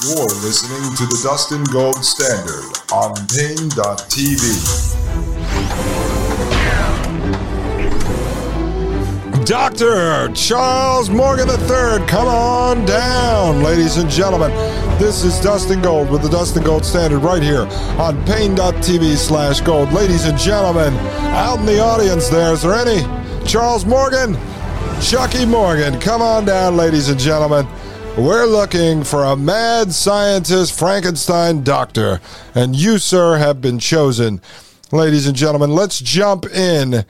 You're listening to the Dustin Gold Standard on Paine.tv. Dr. Charles Morgan III, come on down, ladies and gentlemen. This is Dustin Gold with the Dustin Gold Standard right here on Paine.tv slash gold. Ladies and gentlemen, out in the audience there, is there any? Charles Morgan? Chucky Morgan, come on down, ladies and gentlemen. We're looking for a mad scientist Frankenstein doctor, and you, sir, have been chosen. Ladies and gentlemen, let's jump in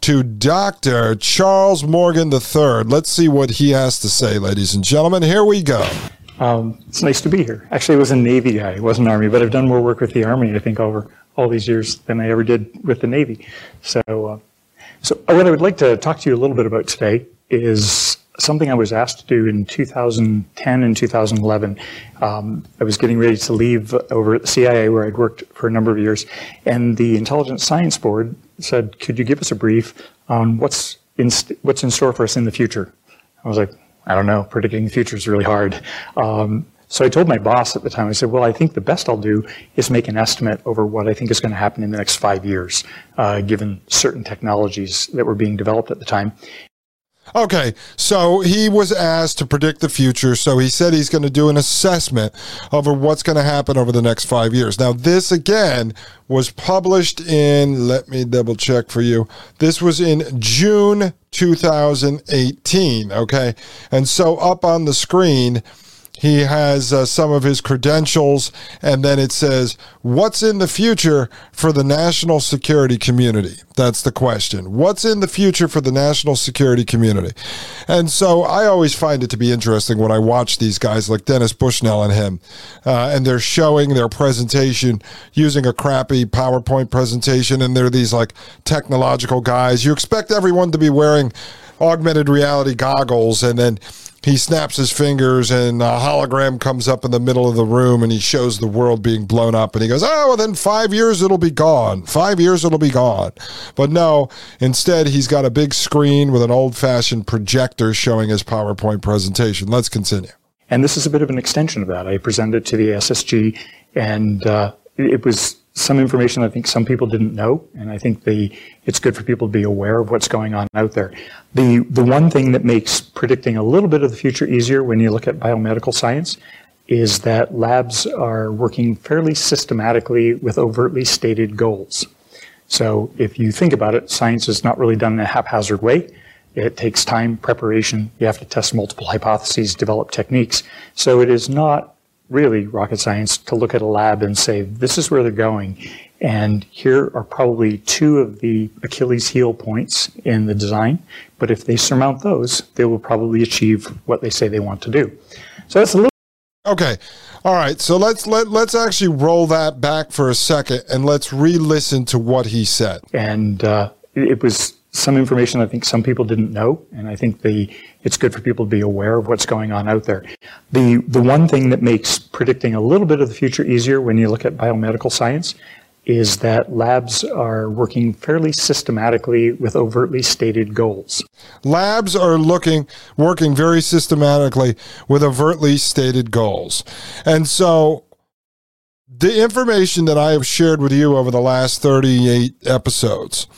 to Dr. Charles Morgan III. Let's see what he has to say, ladies and gentlemen. Here we go. Um, it's nice to be here. Actually, I was a Navy guy. I wasn't Army, but I've done more work with the Army, I think, over all these years than I ever did with the Navy. So, uh, so what I would like to talk to you a little bit about today is something I was asked to do in 2010 and 2011. Um, I was getting ready to leave over at the CIA where I'd worked for a number of years, and the Intelligence Science Board said, "Could you give us a brief on what's in what's in store for us in the future?" I was like, "I don't know. Predicting the future is really hard." Um, so I told my boss at the time, I said, well, I think the best I'll do is make an estimate over what I think is going to happen in the next five years, uh, given certain technologies that were being developed at the time. Okay, so he was asked to predict the future. So he said he's going to do an assessment over what's going to happen over the next five years. Now, this again was published in, let me double check for you. This was in June 2018. Okay. And so up on the screen, he has uh, some of his credentials, and then it says, What's in the future for the national security community? That's the question. What's in the future for the national security community? And so I always find it to be interesting when I watch these guys like Dennis Bushnell and him, uh, and they're showing their presentation using a crappy PowerPoint presentation, and they're these like technological guys. You expect everyone to be wearing augmented reality goggles, and then he snaps his fingers and a hologram comes up in the middle of the room and he shows the world being blown up and he goes, Oh, then five years it'll be gone. Five years it'll be gone. But no, instead, he's got a big screen with an old fashioned projector showing his PowerPoint presentation. Let's continue. And this is a bit of an extension of that. I presented to the SSG and uh, it was some information I think some people didn't know, and I think the it's good for people to be aware of what's going on out there. The the one thing that makes predicting a little bit of the future easier when you look at biomedical science is that labs are working fairly systematically with overtly stated goals. So if you think about it, science is not really done in a haphazard way. It takes time, preparation. You have to test multiple hypotheses, develop techniques. So it is not really rocket science to look at a lab and say, this is where they're going. And here are probably two of the Achilles heel points in the design. But if they surmount those, they will probably achieve what they say they want to do. So that's a little. Okay. All right. So let's let let's actually roll that back for a second and let's re-listen to what he said. And uh, it was some information I think some people didn't know, and I think the it's good for people to be aware of what's going on out there. The the one thing that makes predicting a little bit of the future easier when you look at biomedical science is that labs are working fairly systematically with overtly stated goals. Labs are looking working very systematically with overtly stated goals. And so the information that I have shared with you over the last 38 episodes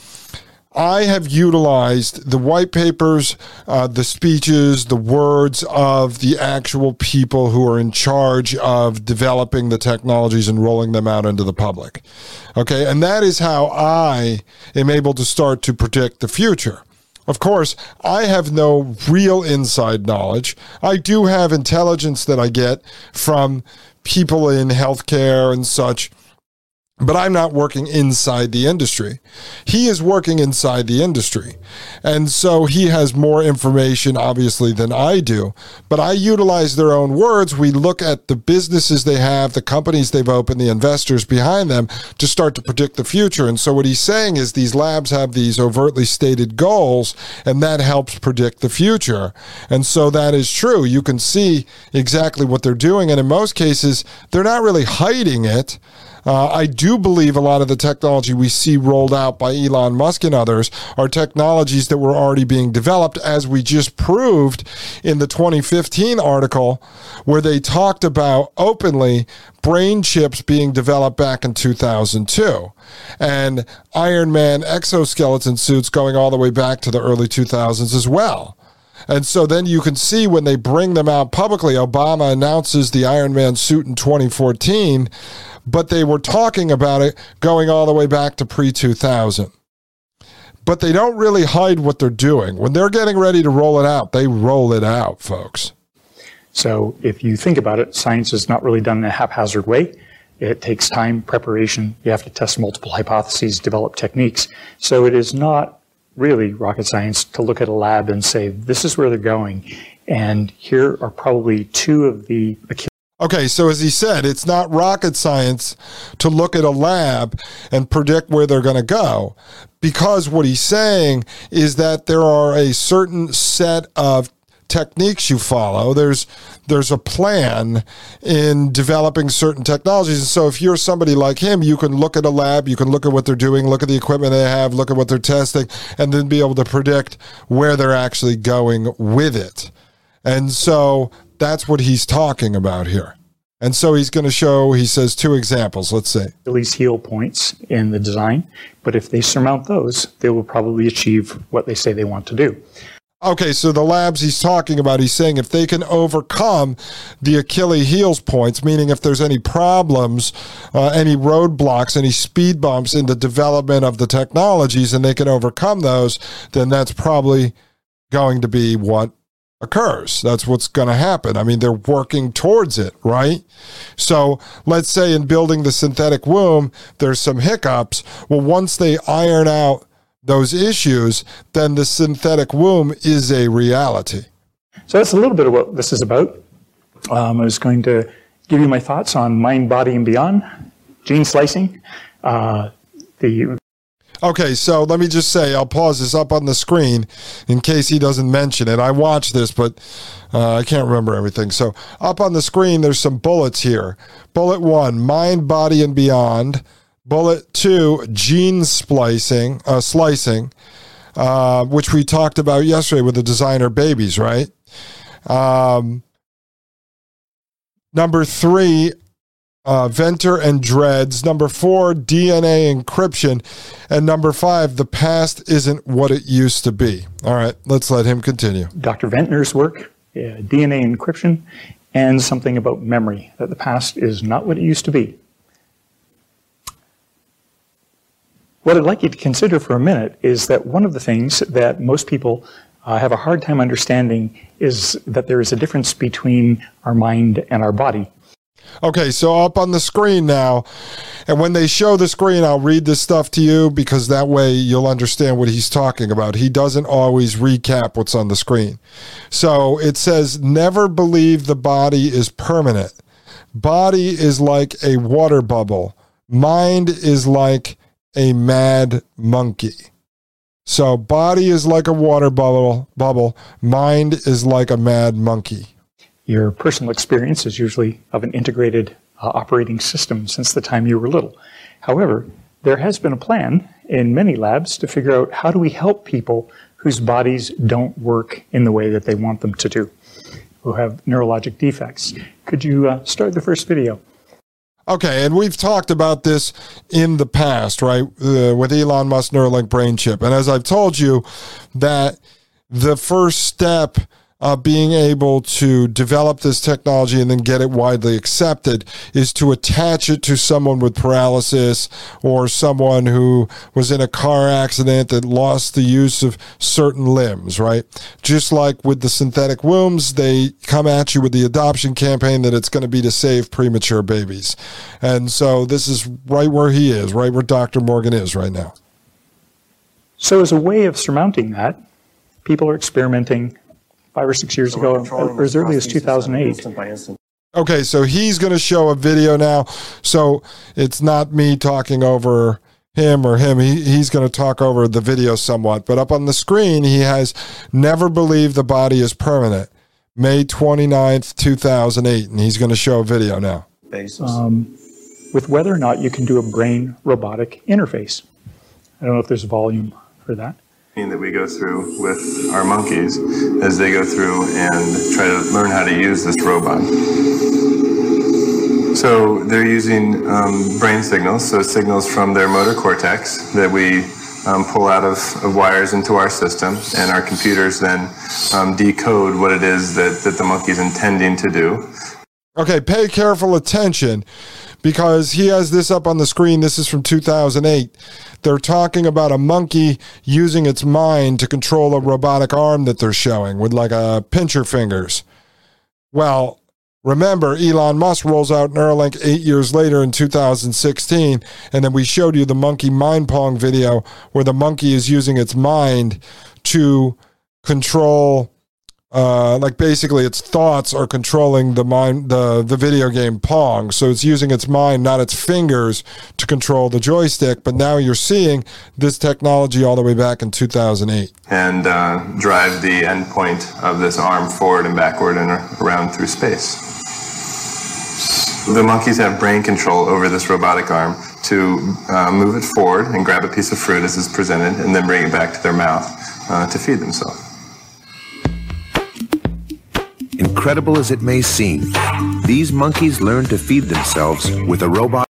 I have utilized the white papers, uh, the speeches, the words of the actual people who are in charge of developing the technologies and rolling them out into the public. Okay. And that is how I am able to start to predict the future. Of course, I have no real inside knowledge. I do have intelligence that I get from people in healthcare and such but I'm not working inside the industry. He is working inside the industry. And so he has more information, obviously, than I do. But I utilize their own words. We look at the businesses they have, the companies they've opened, the investors behind them to start to predict the future. And so what he's saying is these labs have these overtly stated goals, and that helps predict the future. And so that is true. You can see exactly what they're doing. And in most cases, they're not really hiding it Uh, I do believe a lot of the technology we see rolled out by Elon Musk and others are technologies that were already being developed, as we just proved in the 2015 article, where they talked about openly brain chips being developed back in 2002 and Iron Man exoskeleton suits going all the way back to the early 2000s as well. And so then you can see when they bring them out publicly, Obama announces the Iron Man suit in 2014, but they were talking about it going all the way back to pre 2000. But they don't really hide what they're doing. When they're getting ready to roll it out, they roll it out, folks. So if you think about it, science is not really done in a haphazard way. It takes time, preparation. You have to test multiple hypotheses, develop techniques. So it is not really rocket science to look at a lab and say, this is where they're going. And here are probably two of the Okay, so as he said, it's not rocket science to look at a lab and predict where they're going to go. Because what he's saying is that there are a certain set of techniques you follow. There's there's a plan in developing certain technologies. And so if you're somebody like him, you can look at a lab, you can look at what they're doing, look at the equipment they have, look at what they're testing, and then be able to predict where they're actually going with it. And so that's what he's talking about here. And so he's going to show, he says, two examples, let's say. Achilles heel points in the design, but if they surmount those, they will probably achieve what they say they want to do. Okay, so the labs he's talking about, he's saying if they can overcome the Achilles heels points, meaning if there's any problems, uh, any roadblocks, any speed bumps in the development of the technologies, and they can overcome those, then that's probably going to be what occurs. That's what's going to happen. I mean, they're working towards it, right? So let's say in building the synthetic womb, there's some hiccups. Well, once they iron out those issues, then the synthetic womb is a reality. So that's a little bit of what this is about. Um, I was going to give you my thoughts on mind, body, and beyond, gene slicing, uh, the Okay, so let me just say, I'll pause this up on the screen in case he doesn't mention it. I watched this, but uh, I can't remember everything. So, up on the screen, there's some bullets here. Bullet one mind, body, and beyond. Bullet two, gene splicing, uh, slicing, uh, which we talked about yesterday with the designer babies, right? Um, number three, uh, Venter and Dreads. Number four, DNA encryption. And number five, the past isn't what it used to be. All right, let's let him continue. Dr. Ventner's work, DNA encryption, and something about memory, that the past is not what it used to be. What I'd like you to consider for a minute is that one of the things that most people uh, have a hard time understanding is that there is a difference between our mind and our body. Okay, so up on the screen now, and when they show the screen, I'll read this stuff to you because that way you'll understand what he's talking about. He doesn't always recap what's on the screen. So it says, Never believe the body is permanent. Body is like a water bubble, mind is like a mad monkey. So body is like a water bubble, bubble. Mind is like a mad monkey. Your personal experience is usually of an integrated uh, operating system since the time you were little. However, there has been a plan in many labs to figure out how do we help people whose bodies don't work in the way that they want them to do, who have neurologic defects. Could you uh, start the first video? Okay, and we've talked about this in the past, right, uh, with Elon Musk Neuralink brain chip. And as I've told you, that the first step uh, being able to develop this technology and then get it widely accepted is to attach it to someone with paralysis or someone who was in a car accident that lost the use of certain limbs, right? Just like with the synthetic wombs, they come at you with the adoption campaign that it's going to be to save premature babies. And so this is right where he is, right where Dr. Morgan is right now. So, as a way of surmounting that, people are experimenting five or six years ago, or as early as 2008. Okay, so he's going to show a video now. So it's not me talking over him or him. He, he's going to talk over the video somewhat. But up on the screen, he has Never believed the Body is Permanent, May 29th, 2008. And he's going to show a video now. Um, with whether or not you can do a brain robotic interface. I don't know if there's volume for that. That we go through with our monkeys as they go through and try to learn how to use this robot. So they're using um, brain signals, so signals from their motor cortex that we um, pull out of, of, wires into our system, and our computers then um, decode what it is that, that the monkey's intending to do. Okay, pay careful attention because he has this up on the screen. This is from 2008. They're talking about a monkey using its mind to control a robotic arm that they're showing with like a pincher fingers. Well, Remember, Elon Musk rolls out Neuralink eight years later in 2016, and then we showed you the monkey mind pong video where the monkey is using its mind to control uh, like basically its thoughts are controlling the mind the the video game pong. So it's using its mind not its fingers to control the joystick. But now you're seeing this technology all the way back in 2008 and uh, drive the endpoint of this arm forward and backward and around through space. The monkeys have brain control over this robotic arm to uh, move it forward and grab a piece of fruit as it's presented and then bring it back to their mouth uh, to feed themselves Incredible as it may seem, these monkeys learn to feed themselves with a robot.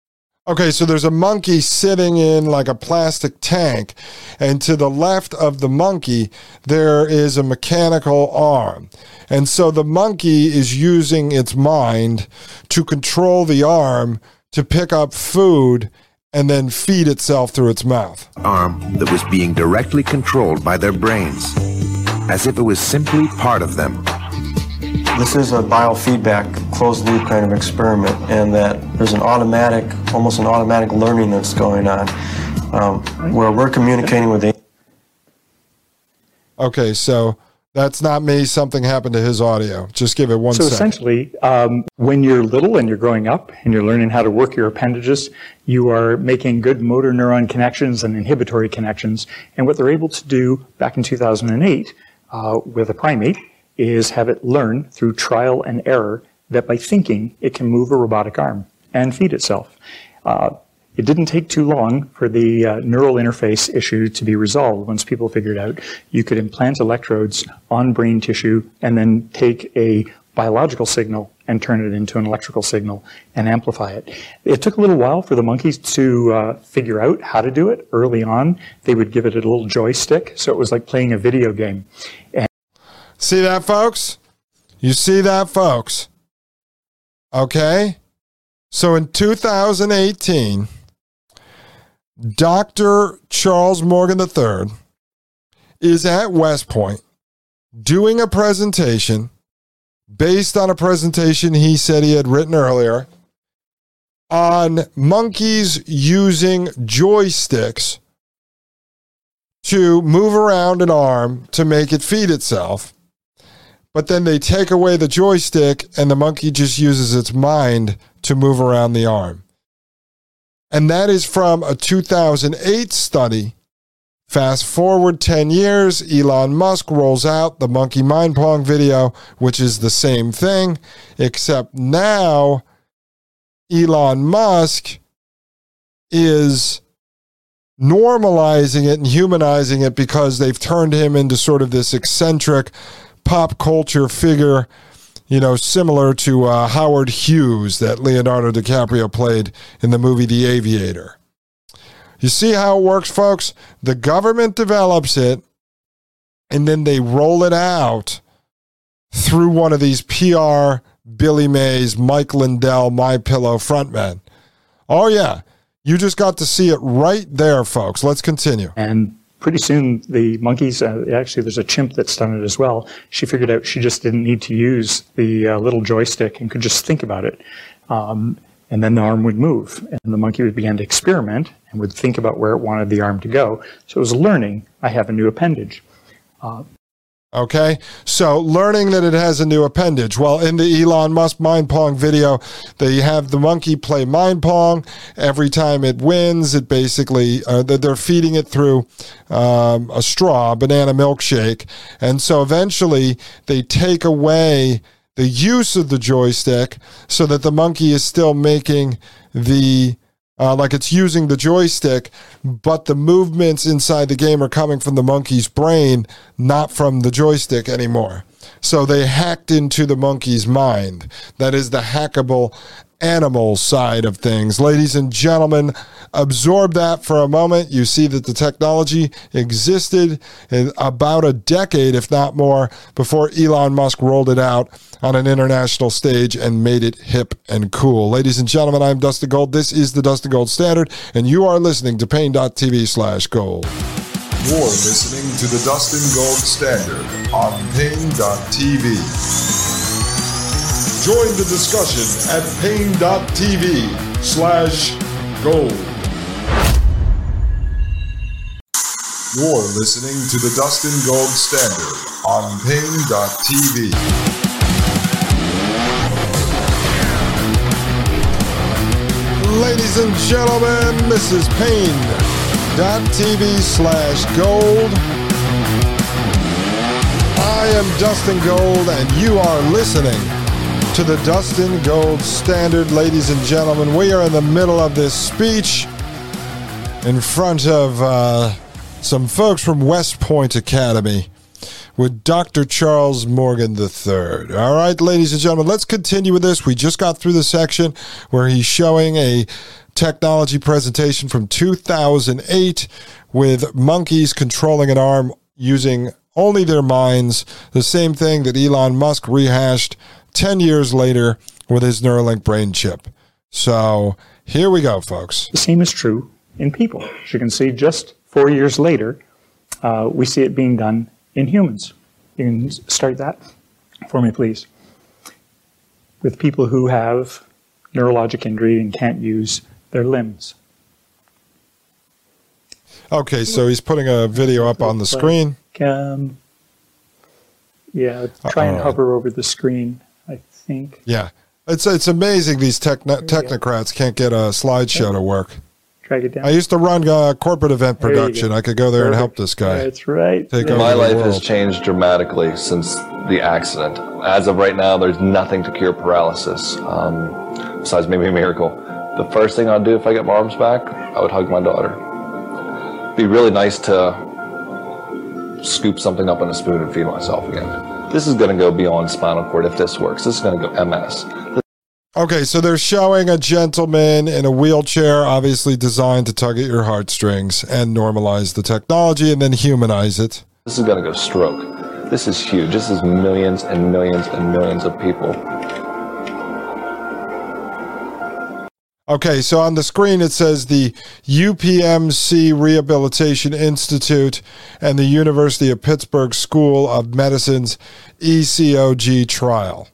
Okay, so there's a monkey sitting in like a plastic tank, and to the left of the monkey, there is a mechanical arm. And so the monkey is using its mind to control the arm to pick up food and then feed itself through its mouth. Arm that was being directly controlled by their brains, as if it was simply part of them. This is a biofeedback closed loop kind of experiment, and that there's an automatic, almost an automatic learning that's going on, um, where we're communicating with the. Okay, so that's not me. Something happened to his audio. Just give it one so second. essentially, um, when you're little and you're growing up and you're learning how to work your appendages, you are making good motor neuron connections and inhibitory connections. And what they're able to do back in 2008 uh, with a primate is have it learn through trial and error that by thinking it can move a robotic arm and feed itself. Uh, it didn't take too long for the uh, neural interface issue to be resolved once people figured out you could implant electrodes on brain tissue and then take a biological signal and turn it into an electrical signal and amplify it. It took a little while for the monkeys to uh, figure out how to do it. Early on, they would give it a little joystick, so it was like playing a video game. And See that, folks? You see that, folks? Okay? So in 2018, Dr. Charles Morgan III is at West Point doing a presentation based on a presentation he said he had written earlier on monkeys using joysticks to move around an arm to make it feed itself but then they take away the joystick and the monkey just uses its mind to move around the arm. And that is from a 2008 study. Fast forward 10 years, Elon Musk rolls out the monkey mind pong video, which is the same thing, except now Elon Musk is normalizing it and humanizing it because they've turned him into sort of this eccentric pop culture figure, you know, similar to uh, Howard Hughes that Leonardo DiCaprio played in the movie The Aviator. You see how it works, folks? The government develops it and then they roll it out through one of these PR Billy Mays, Mike Lindell, My Pillow frontmen. Oh yeah, you just got to see it right there, folks. Let's continue. And pretty soon the monkeys, uh, actually there's a chimp that's done it as well. She figured out she just didn't need to use the uh, little joystick and could just think about it. Um, and then the arm would move and the monkey would begin to experiment and would think about where it wanted the arm to go. So it was learning, I have a new appendage. Uh, Okay, so learning that it has a new appendage. Well, in the Elon Musk Mind Pong video, they have the monkey play Mind Pong. Every time it wins, it basically, uh, they're feeding it through um, a straw, banana milkshake. And so eventually they take away the use of the joystick so that the monkey is still making the uh, like it's using the joystick, but the movements inside the game are coming from the monkey's brain, not from the joystick anymore. So they hacked into the monkey's mind. That is the hackable animal side of things. Ladies and gentlemen, absorb that for a moment. You see that the technology existed in about a decade, if not more, before Elon Musk rolled it out on an international stage and made it hip and cool. Ladies and gentlemen, I'm Dustin Gold. This is the Dustin Gold Standard, and you are listening to Paine.tv slash gold. You're listening to the Dustin Gold Standard on Paine.tv. Join the discussion at Paine.tv slash gold. You're listening to the Dustin Gold Standard on Paine.tv. Ladies and gentlemen, this is Paine.tv slash gold. I am Dustin Gold, and you are listening to the Dustin Gold Standard. Ladies and gentlemen, we are in the middle of this speech in front of uh, some folks from West Point Academy with Dr. Charles Morgan III. All right, ladies and gentlemen, let's continue with this. We just got through the section where he's showing a technology presentation from 2008 with monkeys controlling an arm using only their minds. The same thing that Elon Musk rehashed 10 years later with his Neuralink brain chip. So here we go, folks. The same is true in people. As you can see, just four years later, uh, we see it being done in humans. You can start that for me, please. With people who have neurologic injury and can't use their limbs. Okay, so he's putting a video up on the screen. Um, yeah, try and hover over the screen, think. Yeah. It's it's amazing these techno- technocrats can't get a slideshow to work. Drag it down. I used to run uh, corporate event production. I could go there and help this guy. That's right. Take My life has changed dramatically since the accident. As of right now, there's nothing to cure paralysis, um, besides maybe a miracle. The first thing I'd do if I get my arms back, I would hug my daughter. It'd Be really nice to scoop something up in a spoon and feed myself again. This is going to go beyond spinal cord if this works. This is going to go MS. Okay, so they're showing a gentleman in a wheelchair, obviously designed to tug at your heartstrings and normalize the technology and then humanize it. This is going to go stroke. This is huge. This is millions and millions and millions of people. Okay, so on the screen it says the UPMC Rehabilitation Institute and the University of Pittsburgh School of Medicine's ECOG trial.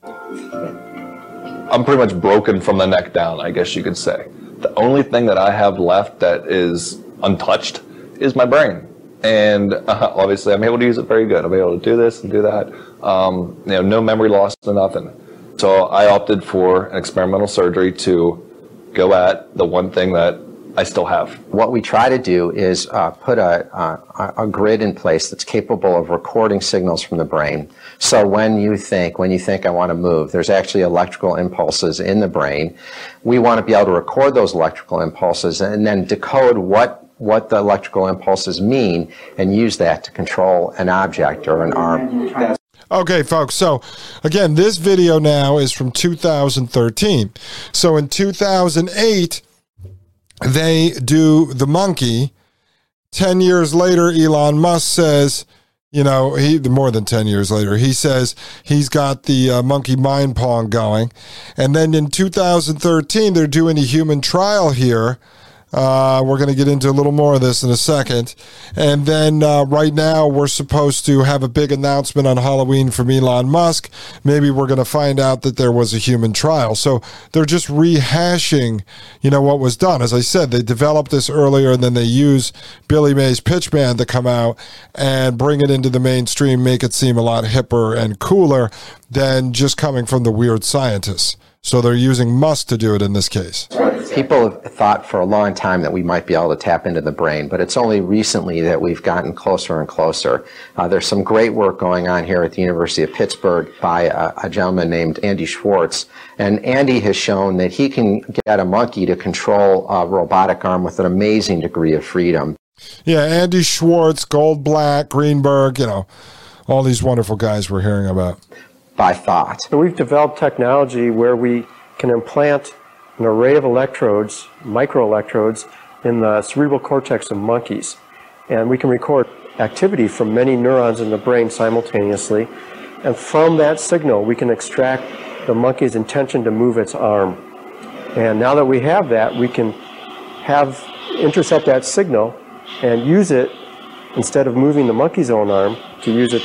I'm pretty much broken from the neck down, I guess you could say. The only thing that I have left that is untouched is my brain. And uh, obviously, I'm able to use it very good. I'm able to do this and do that. Um, you know, no memory loss nothing. So I opted for an experimental surgery to go at the one thing that I still have. What we try to do is uh, put a, a, a grid in place that's capable of recording signals from the brain. So when you think, when you think I want to move, there's actually electrical impulses in the brain. We want to be able to record those electrical impulses and then decode what, what the electrical impulses mean and use that to control an object or an arm. Okay, folks. So, again, this video now is from 2013. So, in 2008, they do the monkey. 10 years later, Elon Musk says, you know, he more than 10 years later, he says he's got the uh, monkey mind pong going. And then in 2013, they're doing a human trial here. Uh, we're going to get into a little more of this in a second. And then uh, right now, we're supposed to have a big announcement on Halloween from Elon Musk. Maybe we're going to find out that there was a human trial. So they're just rehashing, you know, what was done. As I said, they developed this earlier and then they use Billy Mays Pitch Band to come out and bring it into the mainstream, make it seem a lot hipper and cooler than just coming from the weird scientists. So they're using Musk to do it in this case. People have thought for a long time that we might be able to tap into the brain, but it's only recently that we've gotten closer and closer. Uh, there's some great work going on here at the University of Pittsburgh by a, a gentleman named Andy Schwartz. And Andy has shown that he can get a monkey to control a robotic arm with an amazing degree of freedom. Yeah, Andy Schwartz, Goldblatt, Greenberg, you know, all these wonderful guys we're hearing about. By thought. So we've developed technology where we can implant an array of electrodes, microelectrodes, in the cerebral cortex of monkeys. And we can record activity from many neurons in the brain simultaneously. And from that signal, we can extract the monkey's intention to move its arm. And now that we have that, we can have intercept that signal and use it instead of moving the monkey's own arm to use it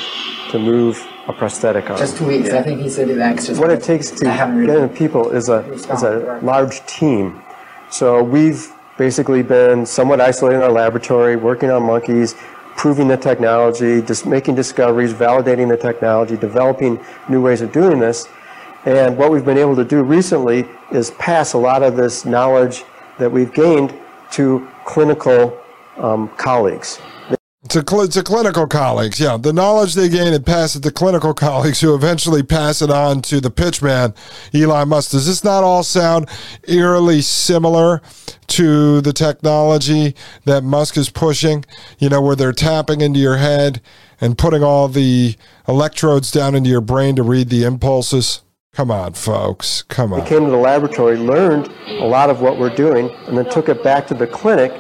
to move a prosthetic arm. Just two weeks. I think he said it actually. What it takes to get really- people is a is a large team. So we've basically been somewhat isolated in our laboratory, working on monkeys, proving the technology, just making discoveries, validating the technology, developing new ways of doing this. And what we've been able to do recently is pass a lot of this knowledge that we've gained to clinical um, colleagues. To, cl- to clinical colleagues, yeah. The knowledge they gain and pass it to clinical colleagues who eventually pass it on to the pitchman, Elon Musk. Does this not all sound eerily similar to the technology that Musk is pushing? You know, where they're tapping into your head and putting all the electrodes down into your brain to read the impulses? Come on, folks. Come on. came to the laboratory, learned a lot of what we're doing, and then took it back to the clinic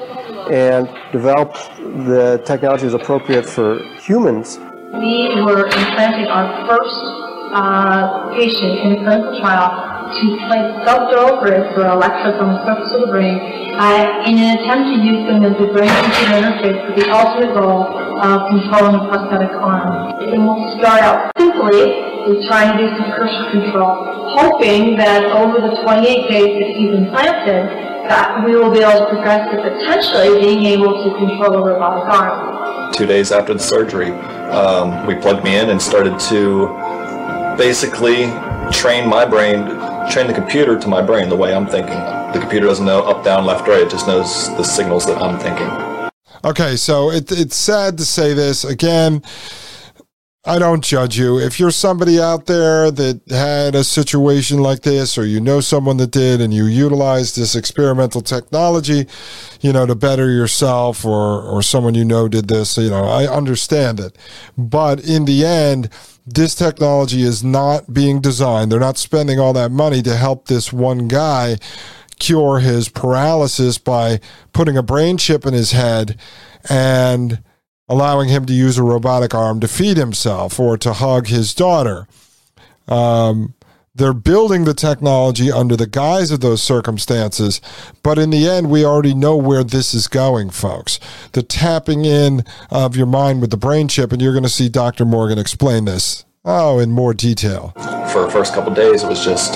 and develop the technology as appropriate for humans. We were implanting our first uh, patient in a clinical trial to place subdural grids or electrodes on the surface of the brain uh, in an attempt to use them as a brain-computer interface with the ultimate goal of controlling a prosthetic arm. And we'll start out simply with trying to do some cursor control, hoping that over the 28 days that he's implanted, that we will be able to progress to potentially being able to control a robotic arm. two days after the surgery, um, we plugged me in and started to basically train my brain, train the computer to my brain the way I'm thinking. The computer doesn't know up, down, left, right. It just knows the signals that I'm thinking. Okay, so it, it's sad to say this again. I don't judge you. If you're somebody out there that had a situation like this, or you know someone that did, and you utilize this experimental technology, you know, to better yourself, or or someone you know did this, you know, I understand it. But in the end, this technology is not being designed. They're not spending all that money to help this one guy cure his paralysis by putting a brain chip in his head and allowing him to use a robotic arm to feed himself or to hug his daughter. Um, they're building the technology under the guise of those circumstances, but in the end, we already know where this is going, folks. The tapping in of your mind with the brain chip, and you're going to see Dr. Morgan explain this. Oh, in more detail. For the first couple days, it was just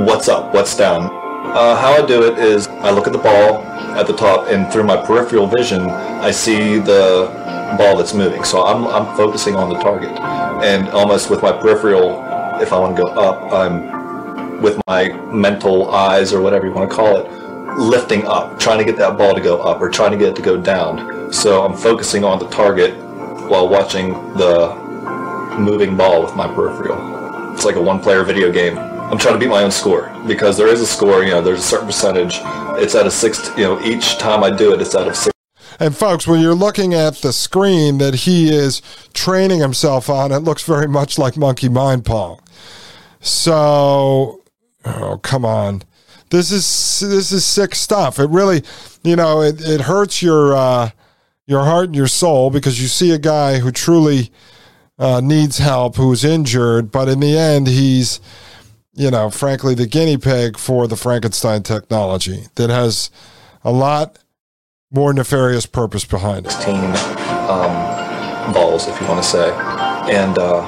what's up, what's down. Uh, how I do it is I look at the ball at the top, and through my peripheral vision, I see the ball that's moving. So I'm, I'm focusing on the target. And almost with my peripheral, if I want to go up, I'm with my mental eyes or whatever you want to call it, lifting up, trying to get that ball to go up or trying to get it to go down. So I'm focusing on the target while watching the moving ball with my peripheral. It's like a one-player video game. I'm trying to beat my own score because there is a score. You know, there's a certain percentage. It's at a six. You know, each time I do it, it's out of six. And folks, when you're looking at the screen that he is training himself on, it looks very much like Monkey Mind Pong. So, oh come on, this is this is sick stuff. It really, you know, it, it hurts your uh, your heart and your soul because you see a guy who truly uh, needs help, who's injured, but in the end, he's you know, frankly, the guinea pig for the Frankenstein technology that has a lot more nefarious purpose behind it. 16 um, balls, if you want to say. And uh,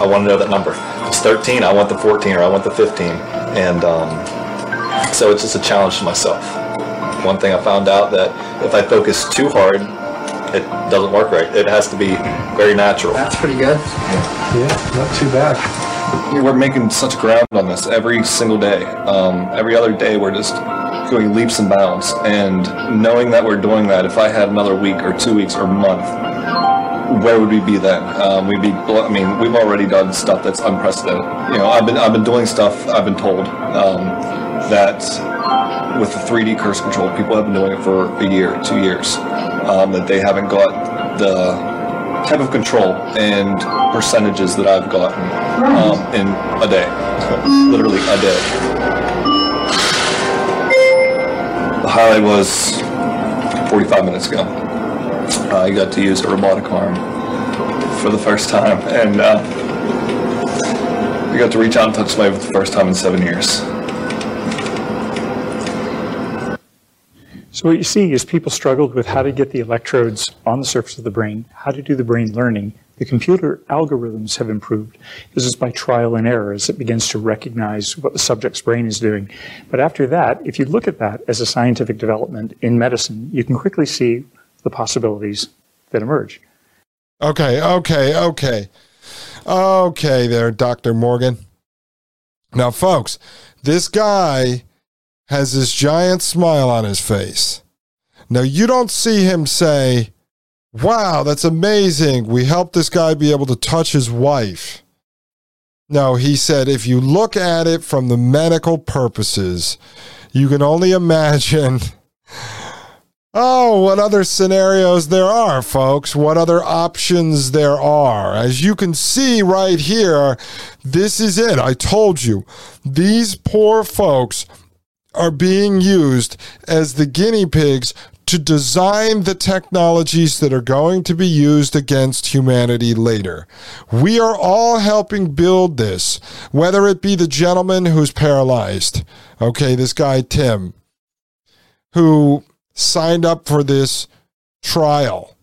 I want to know that number. If it's 13, I want the 14 or I want the 15. And um, so it's just a challenge to myself. One thing I found out that if I focus too hard, it doesn't work right. It has to be very natural. That's pretty good. Yeah, not too bad. We're making such ground on this every single day. Um, every other day, we're just going leaps and bounds. And knowing that we're doing that, if I had another week or two weeks or month, where would we be then? Um, we'd be. I mean, we've already done stuff that's unprecedented. You know, I've been I've been doing stuff. I've been told um, that with the 3D cursor control, people have been doing it for a year, two years. Um, that they haven't got the type of control and percentages that I've gotten um, in a day, literally a day. The highlight was 45 minutes ago. Uh, I got to use a robotic arm for the first time, and uh, I got to reach out and touch somebody for the first time in seven years. So what you see is people struggled with how to get the electrodes on the surface of the brain, how to do the brain learning. The computer algorithms have improved. This is by trial and error as it begins to recognize what the subject's brain is doing. But after that, if you look at that as a scientific development in medicine, you can quickly see the possibilities that emerge. Okay, okay, okay. Okay, there, Dr. Morgan. Now, folks, this guy has this giant smile on his face. Now, you don't see him say, Wow, that's amazing. We helped this guy be able to touch his wife. No, he said, if you look at it from the medical purposes, you can only imagine. Oh, what other scenarios there are, folks. What other options there are. As you can see right here, this is it. I told you. These poor folks are being used as the guinea pigs to design the technologies that are going to be used against humanity later. We are all helping build this, whether it be the gentleman who's paralyzed, okay, this guy, Tim, who signed up for this trial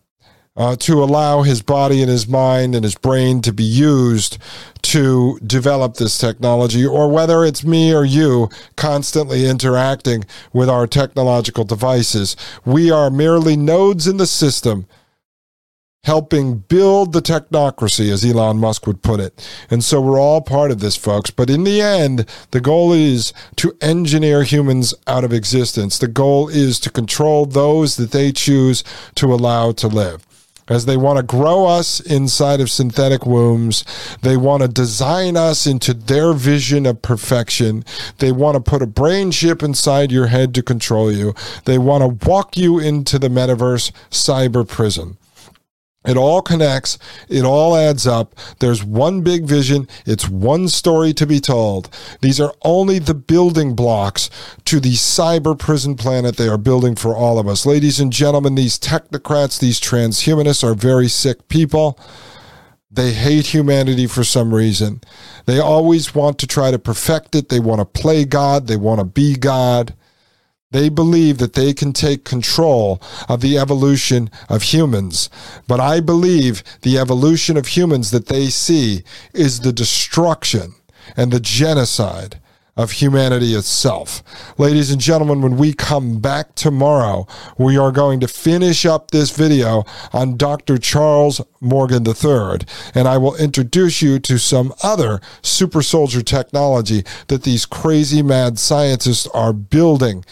uh, to allow his body and his mind and his brain to be used to develop this technology, or whether it's me or you constantly interacting with our technological devices. We are merely nodes in the system helping build the technocracy, as Elon Musk would put it. And so we're all part of this, folks. But in the end, the goal is to engineer humans out of existence. The goal is to control those that they choose to allow to live as they want to grow us inside of synthetic wombs. They want to design us into their vision of perfection. They want to put a brain chip inside your head to control you. They want to walk you into the metaverse cyber prison. It all connects. It all adds up. There's one big vision. It's one story to be told. These are only the building blocks to the cyber prison planet they are building for all of us. Ladies and gentlemen, these technocrats, these transhumanists are very sick people. They hate humanity for some reason. They always want to try to perfect it. They want to play God. They want to be God. They believe that they can take control of the evolution of humans. But I believe the evolution of humans that they see is the destruction and the genocide of humanity itself. Ladies and gentlemen, when we come back tomorrow, we are going to finish up this video on Dr. Charles Morgan III, and I will introduce you to some other super soldier technology that these crazy mad scientists are building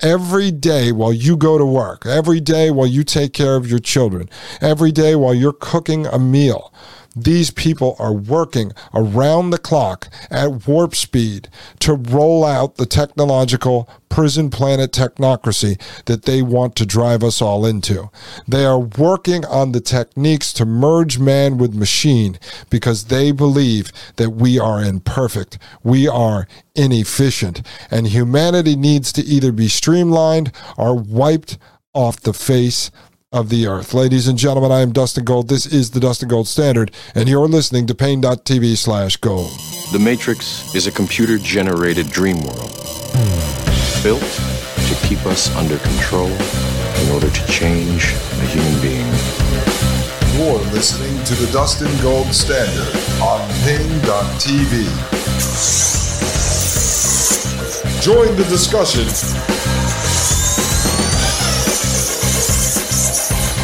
every day while you go to work, every day while you take care of your children, every day while you're cooking a meal. These people are working around the clock at warp speed to roll out the technological prison planet technocracy that they want to drive us all into. They are working on the techniques to merge man with machine because they believe that we are imperfect, we are inefficient, and humanity needs to either be streamlined or wiped off the face of the earth. Ladies and gentlemen, I am Dustin Gold. This is the Dustin Gold Standard, and you're listening to Paine.tv slash gold. The Matrix is a computer generated dream world built to keep us under control in order to change a human being. You're listening to the Dustin Gold Standard on Paine.tv. Join the discussion